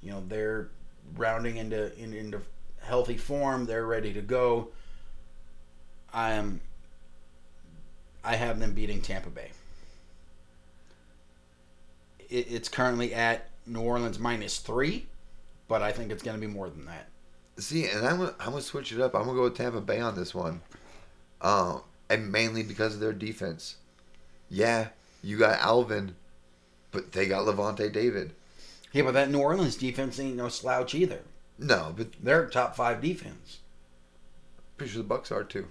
You know, they're rounding into in, into healthy form. They're ready to go. I am. I have them beating Tampa Bay. It, it's currently at New Orleans minus three, but I think it's going to be more than that. See, and I'm I'm gonna switch it up. I'm gonna go with Tampa Bay on this one. um, and mainly because of their defense. Yeah, you got Alvin, but they got Lavonte David. Yeah, but that New Orleans defense ain't no slouch either. No, but They're top five defense. pretty sure the Bucs are too.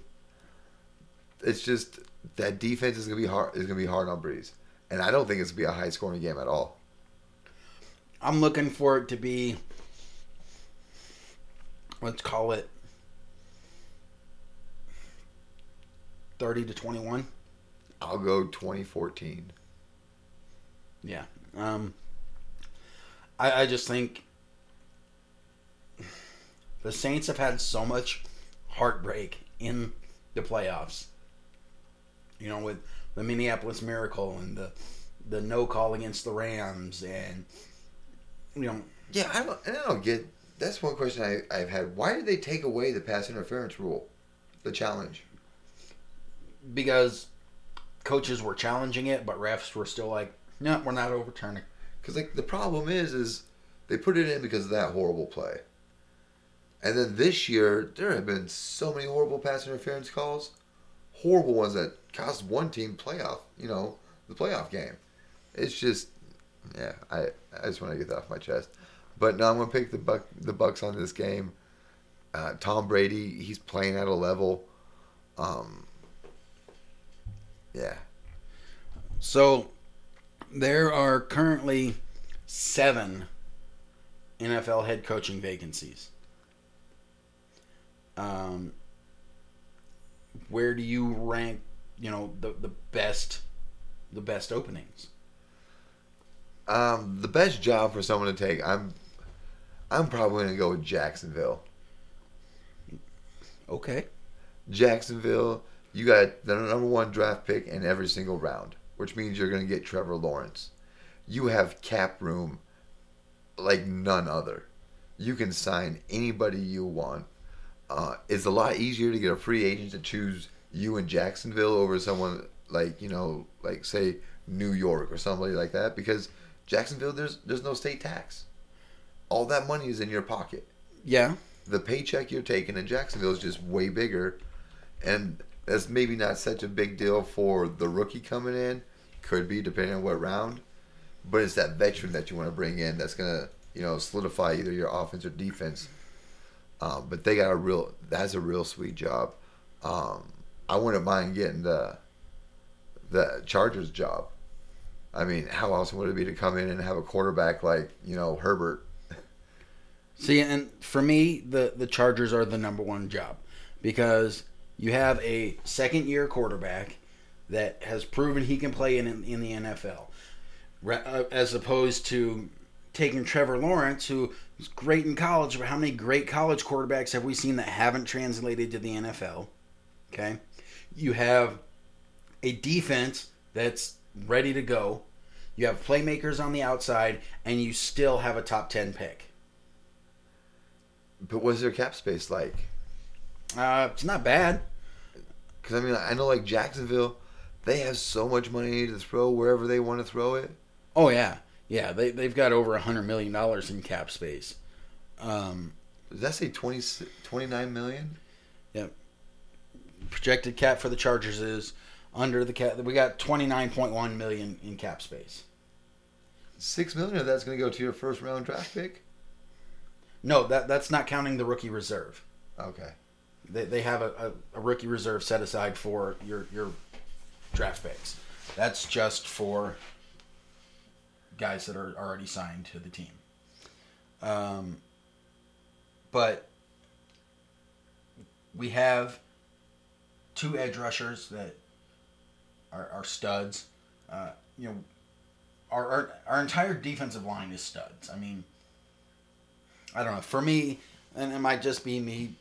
It's just that defense is gonna be hard. Is gonna be hard on Brees, and I don't think it's gonna be a high scoring game at all. I'm looking for it to be, let's call it 30 to 21. I'll go 2014. Yeah. Um, I, I just think the Saints have had so much heartbreak in the playoffs. You know, with the Minneapolis Miracle and the the no call against the Rams, and you know, Yeah, I don't. I don't get. That's one question I, I've had. Why did they take away the pass interference rule, the challenge? because coaches were challenging it, but refs were still like, "No, we're not overturning." Because like the problem is, is they put it in because of that horrible play. And then this year, there have been so many horrible pass interference calls, horrible ones that cost one team playoff. You know, the playoff game. It's just, yeah. I I just want to get that off my chest. But no, I'm gonna pick the buck the Bucs on this game. Uh, Tom Brady, he's playing at a level. Um, yeah, So there are currently seven NFL head coaching vacancies. Um, where do you rank? You know the the best, the best openings. Um, the best job for someone to take, I'm, I'm probably gonna go with Jacksonville. Okay. Jacksonville, you got the number one draft pick in every single round, which means you're gonna get Trevor Lawrence. You have cap room like none other. You can sign anybody you want. Uh, it's a lot easier to get a free agent to choose you in Jacksonville over someone like you know, like say New York or somebody like that because Jacksonville there's there's no state tax. All that money is in your pocket. Yeah. The paycheck you're taking in Jacksonville is just way bigger, and that's maybe not such a big deal for the rookie coming in. Could be depending on what round, but it's that veteran that you want to bring in that's gonna you know solidify either your offense or defense. Um, but they got a real that's a real sweet job. Um, I wouldn't mind getting the the Chargers job. I mean, how awesome would it be to come in and have a quarterback like you know Herbert? See, and for me, the the Chargers are the number one job because you have a second year quarterback that has proven he can play in in the NFL, uh, as opposed to taking Trevor Lawrence, who was great in college. But how many great college quarterbacks have we seen that haven't translated to the NFL? Okay, you have a defense that's ready to go. You have playmakers on the outside, and you still have a top ten pick. But what's their cap space like? Uh, it's not bad. Because I mean, I know like Jacksonville, they have so much money to throw wherever they want to throw it. Oh yeah, yeah. They they've got over a hundred million dollars in cap space. Um, Does that say 20, 29 million? projected cap for the Chargers is under the cap. We got twenty nine point one million in cap space. Six million of that's going to go to your first round draft pick. No, that that's not counting the rookie reserve. Okay. They, they have a, a, a rookie reserve set aside for your your draft picks. That's just for guys that are already signed to the team. Um, but we have two edge rushers that are, are studs. Uh, you know, our, our our entire defensive line is studs. I mean, I don't know. For me, and it might just be me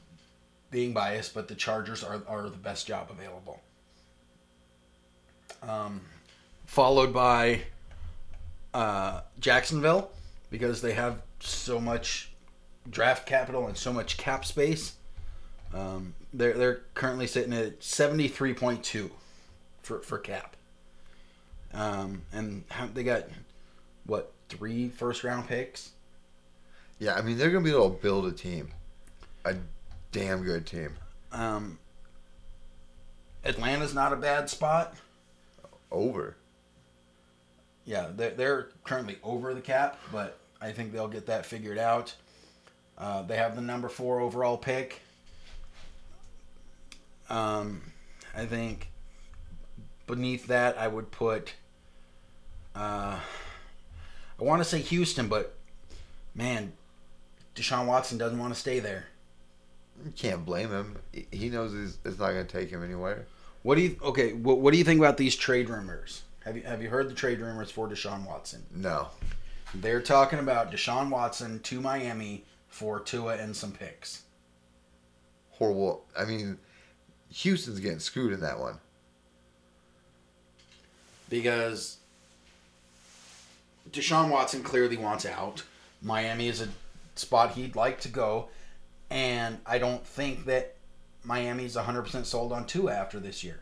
being biased, but the Chargers are, are the best job available. Um, followed by uh, Jacksonville because they have so much draft capital and so much cap space. Um, they're they're currently sitting at seventy three point two for for cap. Um, and they got what three first round picks? Yeah, I mean they're going to be able to build a team, a damn good team. Um, Atlanta's not a bad spot. Over. Yeah, they're, they're currently over the cap, but I think they'll get that figured out. Uh, they have the number four overall pick. Um, I think beneath that, I would put. Uh, I want to say Houston, but man, Deshaun Watson doesn't want to stay there. You can't blame him. He- knows it's, it's not going to take him anywhere. What do you okay? What, what do you think about these trade rumors? Have you have you heard the trade rumors for Deshaun Watson? No. They're talking about Deshaun Watson to Miami for Tua and some picks. Horrible. I mean, Houston's getting screwed in that one. because Deshaun Watson clearly wants out. Miami is a spot he'd like to go, and I don't think that Miami's 100% sold on Tua after this year.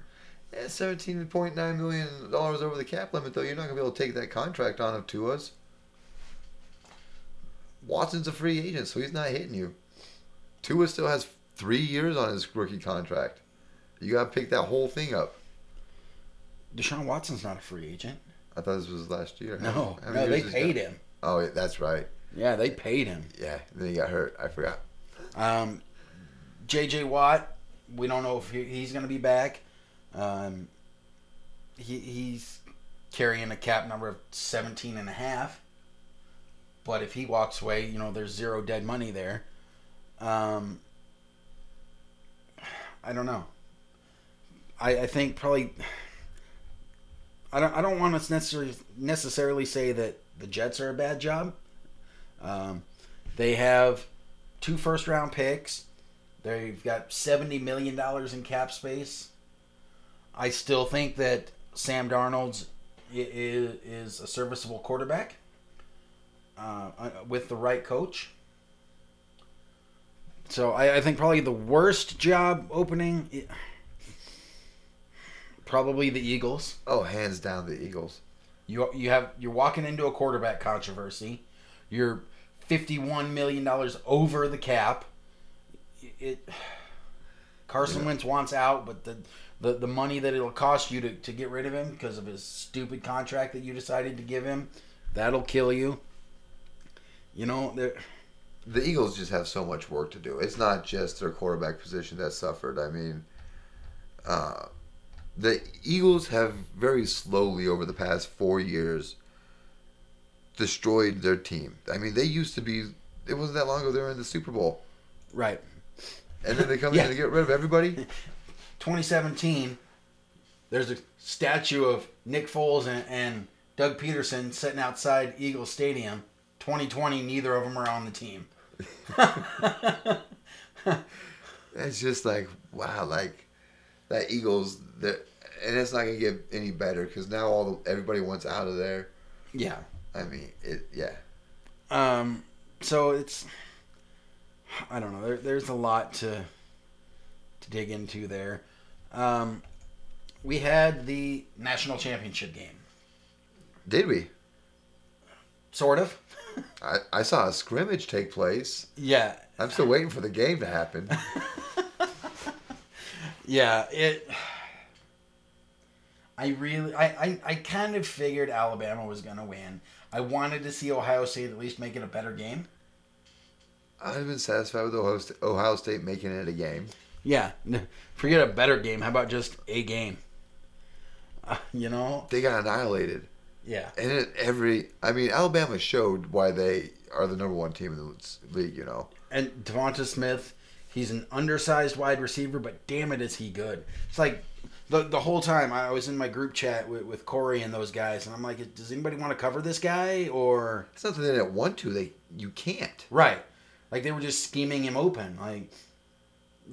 Yeah, seventeen point nine million dollars over the cap limit, though. You're not gonna be able to take that contract on of Tua's. Watson's a free agent, so he's not hitting you. Tua still has three years on his rookie contract. You gotta pick that whole thing up. Deshaun Watson's not a free agent. I thought this was last year. No, How no, they paid got? him. Oh, yeah, that's right. Yeah, they paid him. Yeah, then he got hurt. I forgot. Um, J.J. Watt, we don't know if he's going to be back. Um, he, he's carrying a cap number of 17 and a half. But if he walks away, you know, there's zero dead money there. Um, I don't know. I, I think probably. I don't. I don't want to necessarily necessarily say that the Jets are a bad job. Um, they have two first round picks. They've got seventy million dollars in cap space. I still think that Sam Darnold's is, is a serviceable quarterback uh, uh, with the right coach. So I, I think probably the worst job opening, probably the Eagles. Oh, hands down the Eagles. You you have you're walking into a quarterback controversy. You're fifty one million dollars over the cap. It Carson Yeah. Wentz wants out, but the, the the money that it'll cost you to, to get rid of him because of his stupid contract that you decided to give him, that'll kill you. You know, The Eagles just have so much work to do. It's not just their quarterback position that suffered. I mean, uh, the Eagles have very slowly over the past four years destroyed their team. I mean, they used to be. It wasn't that long ago they were in the Super Bowl, right. And then they come Yeah. in to get rid of everybody. 2017, there's a statue of Nick Foles and, and Doug Pederson sitting outside Eagles Stadium. 2020, neither of them are on the team. It's just like wow, like that Eagles that, and it's not gonna get any better because now all the, everybody wants out of there. yeah. I mean, it yeah. Um, so it's I don't know. There, there's a lot to to dig into there. Um, we had the national championship game, Did we? sort of. I, I saw a scrimmage take place. Yeah, I'm still waiting for the game to happen. yeah. It. I really, I, I, I kind of figured Alabama was gonna win. I wanted to see Ohio State at least make it a better game. I'd have been satisfied with Ohio State, Ohio State making it a game. Yeah, forget a better game. How about just a game? Uh, you know? They got annihilated. Yeah. And it, every, I mean, Alabama showed why they are the number one team in the league, you know. And Devonta Smith, he's an undersized wide receiver, but damn it, is he good? It's like the the whole time I was in my group chat with, with Corey and those guys, and I'm like, does anybody want to cover this guy or It's not that they didn't want to, they you can't. right? Like they were just scheming him open. Like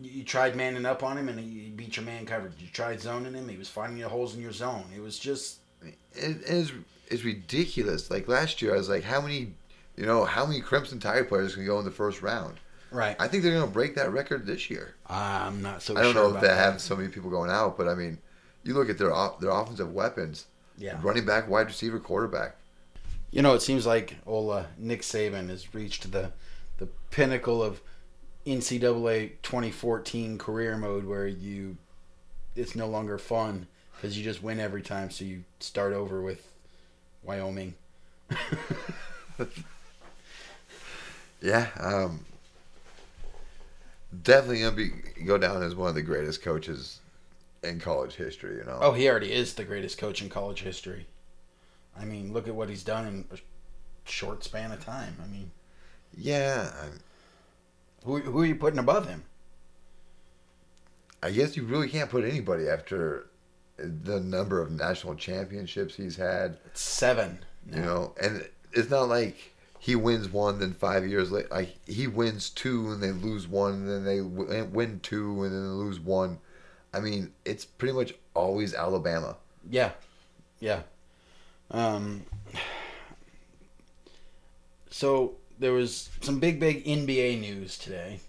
you, tried manning up on him, and he, beat your man coverage. You tried zoning him, he was finding the holes in your zone. It was just It, is it's ridiculous. Like last year, I was like, how many, you know, how many Crimson Tide players can go in the first round? right. I think they're going to break that record this year. I'm not so. I don't sure know if they that. have so many people going out, but I mean, you look at their off, their offensive weapons: Yeah. running back, wide receiver, quarterback. You know, it seems like old uh, Nick Saban has reached the the pinnacle of NCAA 2014 career mode, where you it's no longer fun because you just win every time. So you start over with Wyoming. Yeah, um, definitely gonna be go down as one of the greatest coaches in college history. You know. Oh, he already is the greatest coach in college history. I mean, look at what he's done in a short span of time. I mean, Yeah, who who are you putting above him? I, guess you really can't put anybody after the number of national championships he's had. It's seven. You know, and it's not like he wins one, then five years later, like he wins two and they lose one, and then they win two and then they lose one. I mean, it's pretty much always Alabama. Yeah, yeah. Um, so there was some big, big NBA news today.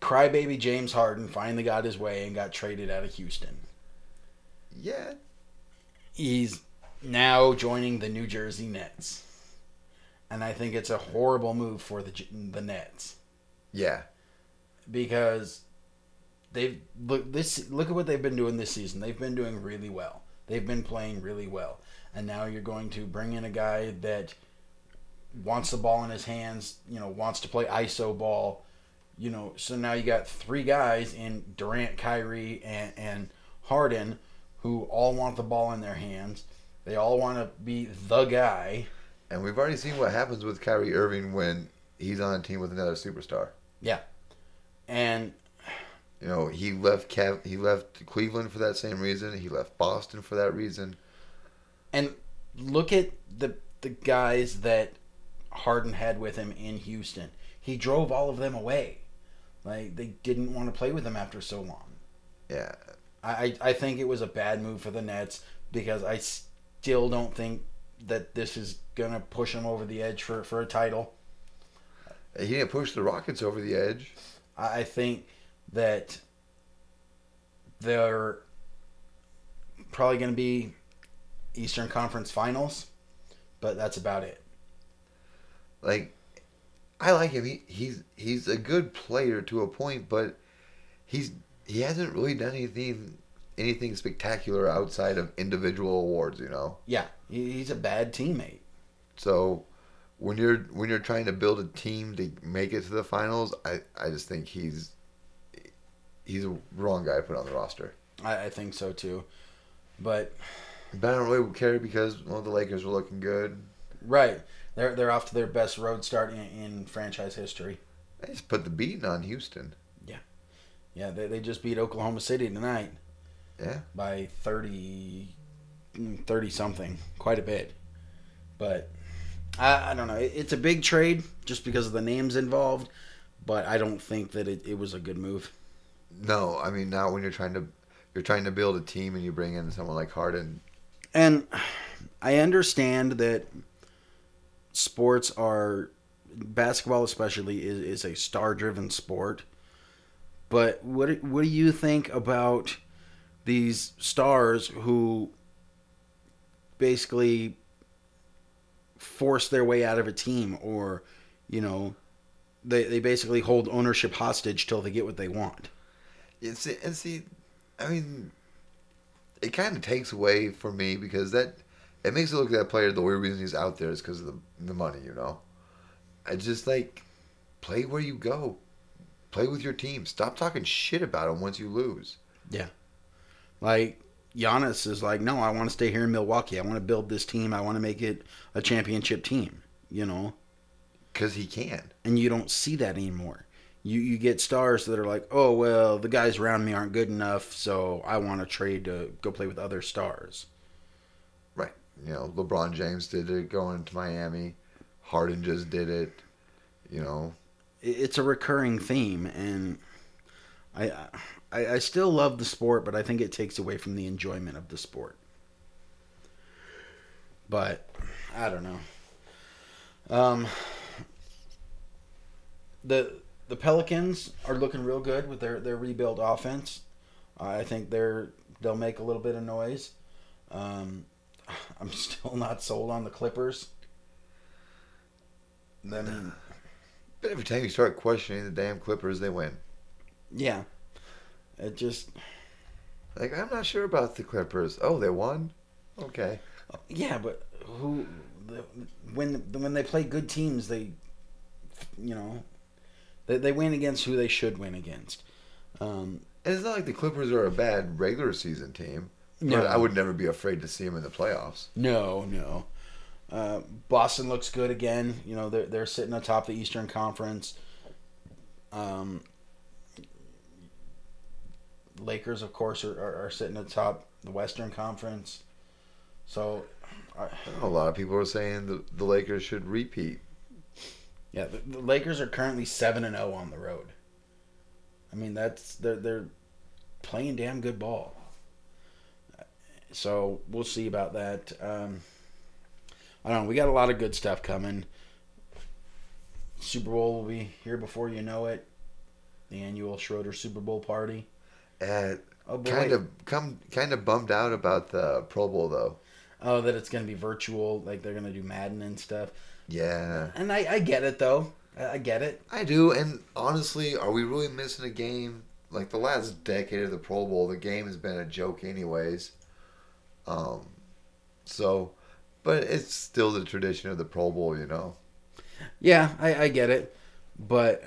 Crybaby James Harden finally got his way and got traded out of Houston. Yeah, He's now joining the New Jersey Nets, and I think it's a horrible move for the the Nets yeah, because they've look this look at what they've been doing this season. They've been doing really well. They've been playing really well. And now you're going to bring in a guy that wants the ball in his hands, you know, wants to play ISO ball, you know, so now you got three guys in Durant, Kyrie, and, and Harden who all want the ball in their hands. They all want to be the guy. and we've already seen what happens with Kyrie Irving when he's on a team with another superstar. Yeah. And You know, he left Cav- he left Cleveland for that same reason. He left Boston for that reason. And look at the the guys that Harden had with him in Houston. He drove all of them away. Like they didn't want to play with him after so long. Yeah, I I think it was a bad move for the Nets because I still don't think that this is gonna push them over the edge for for a title. he didn't push the Rockets over the edge. I I think that they're probably going to be Eastern Conference Finals, but that's about it. Like, I like him. He, he's he's a good player to a point, but he's he hasn't really done anything anything spectacular outside of individual awards. You know. Yeah, he's a bad teammate. So when you're when you're trying to build a team to make it to the finals, I, I just think he's he's a wrong guy to put on the roster. I, I think so too. But But I don't really care because well the Lakers were looking good. right, they're they're off to their best road start in, in franchise history. I just put the beating on Houston. Yeah, yeah. they, they just beat Oklahoma City tonight Yeah. by 30, mm, 30 something, quite a bit. But I, I don't know. It, it's a big trade just because of the names involved, but I don't think that it, it was a good move. No, I mean now when you're trying to you're trying to build a team and you bring in someone like Harden. And I understand that sports are basketball especially is, is a star driven sport. But what what do you think about these stars who basically force their way out of a team or you know they, they basically hold ownership hostage till they get what they want. It's and see, I mean, it kind of takes away from me because that it makes it look like that player the only reason he's out there is because of the the money. You know, I just like play where you go, play with your team. Stop talking shit about him once you lose. Yeah, like Giannis is like, no, I want to stay here in Milwaukee. I want to build this team. I want to make it a championship team. You know, Because he can. and you don't see that anymore. You you get stars that are like, oh well, the guys around me aren't good enough, so I want to trade to go play with other stars. You know, LeBron James did it going to Miami. Harden just did it. You know, It's a recurring theme, and I I, I still love the sport, but I think it takes away from the enjoyment of the sport. But I don't know. Um, the the Pelicans are looking real good with their their rebuild offense. I think they're they'll make a little bit of noise. Um, I'm still not sold on the Clippers. Mean, but every time you start questioning the damn Clippers, they win. yeah, It just Like I'm not sure about the Clippers. Oh, they won. Okay. yeah, but who the, when when they play good teams, they you know they they win against who they should win against. Um, And it's not like the Clippers are a bad regular season team. No. I would never be afraid to see them in the playoffs. No, no. Uh, Boston looks good again. You know, they're they're sitting atop the Eastern Conference. Um, Lakers, of course, are, are, are sitting atop the Western Conference. So, A lot of people are saying the, the Lakers should repeat. yeah, the, the Lakers are currently seven and zero on the road. I mean, that's they're they're playing damn good ball. So we'll see about that. Um, I don't know. We got a lot of good stuff coming. Super Bowl will be here before you know it. The annual Schroeder Super Bowl party. And Oh boy! kind of come kind of bummed out about the Pro Bowl though. Oh, that it's gonna be virtual. Like they're gonna do Madden and stuff. Yeah. And I, I get it though. I get it. I do, and honestly, are we really missing a game? Like the last decade of the Pro Bowl, the game has been a joke, anyways. Um, so, but it's still the tradition of the Pro Bowl, you know. Yeah, I, I get it, but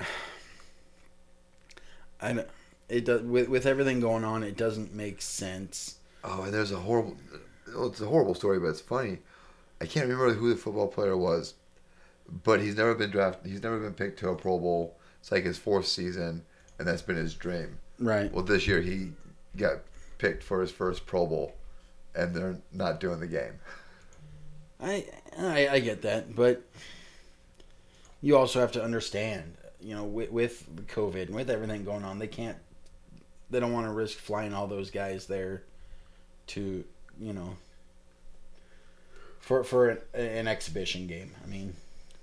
I it does with with everything going on. It doesn't make sense. Oh, and there's a horrible. Well, it's a horrible story, but it's funny. I can't remember who the football player was, but he's never been drafted. He's never been picked to a Pro Bowl. It's like his fourth season, and that's been his dream. Right. Well, this year he got picked for his first Pro Bowl, and they're not doing the game. I, I I get that, but you also have to understand, you know, with, with COVID and with everything going on, they can't, they don't want to risk flying all those guys there to, you know, for for an, an exhibition game. I mean,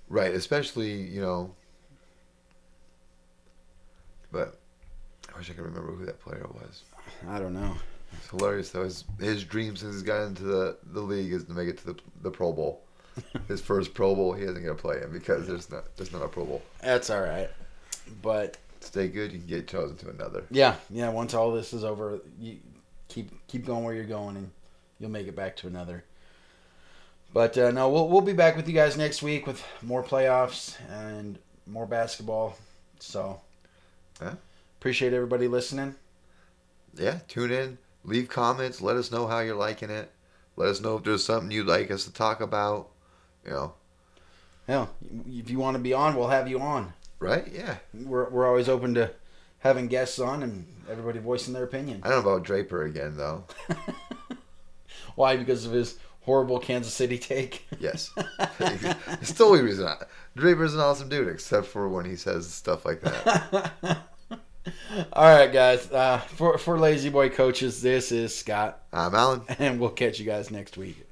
Right, especially you know. But I wish I could remember who that player was. I don't know. It's hilarious though. His his dream since he's gotten got into the, the league is to make it to the the Pro Bowl. His first Pro Bowl, he isn't gonna play in because there's not there's not a Pro Bowl. That's all right, but Stay good, you can get chosen to another. yeah, yeah. Once all this is over, you keep keep going where you're going, and you'll make it back to another. But uh, no, we'll we'll be back with you guys next week with more playoffs and more basketball. So, Yeah. appreciate everybody listening. Yeah, tune in, leave comments, let us know how you're liking it. Let us know if there's something you'd like us to talk about. You know, Hell, if you want to be on, we'll have you on. right? Yeah. We're we're always open to having guests on and everybody voicing their opinion. I don't know about Draper again though. Why? Because of his horrible Kansas City take. Yes. it's the only reason. I, Draper's an awesome dude, except for when he says stuff like that. All right, guys. Uh, for for lazy boy coaches, this is Scott, I'm Alan. and we'll catch you guys next week.